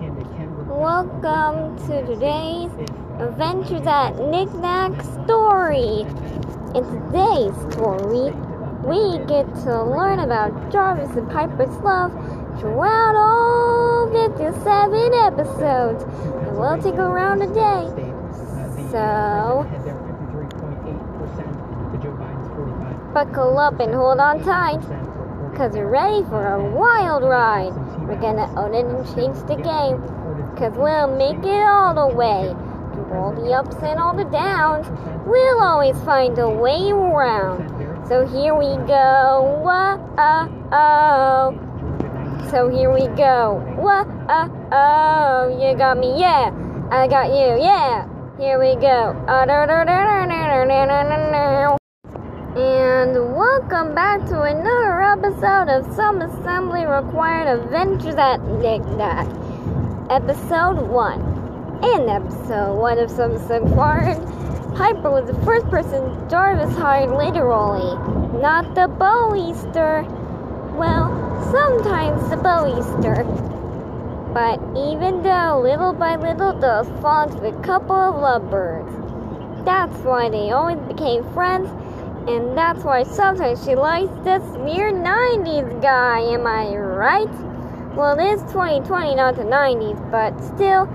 Welcome to today's Adventures at Knick-Knack story. In today's story, we get to learn about Jarvis and Piper's love throughout all 57 episodes. And we'll take around a day. So, buckle up and hold on tight, because you're ready for a wild ride. We're gonna own it and change the game, because we'll make it all the way. Through all the ups and all the downs, we'll always find a way around. So here we go. Whoa, So here we go. Whoa, you got me, yeah. I got you, yeah. Here we go. And welcome back to another episode of Some Assembly Required Adventures at Knick-Knack. Episode 1. In episode 1 of Some Assembly Required, Piper was the first person Jarvis hired literally, not the Bow Easter. Well, sometimes the Bow Easter. But even though little by little those fall into a couple of lovebirds. That's why they always became friends and that's why sometimes she likes this weird 90s guy, am I right? Well, it is 2020, not the 90s, but still,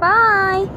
bye!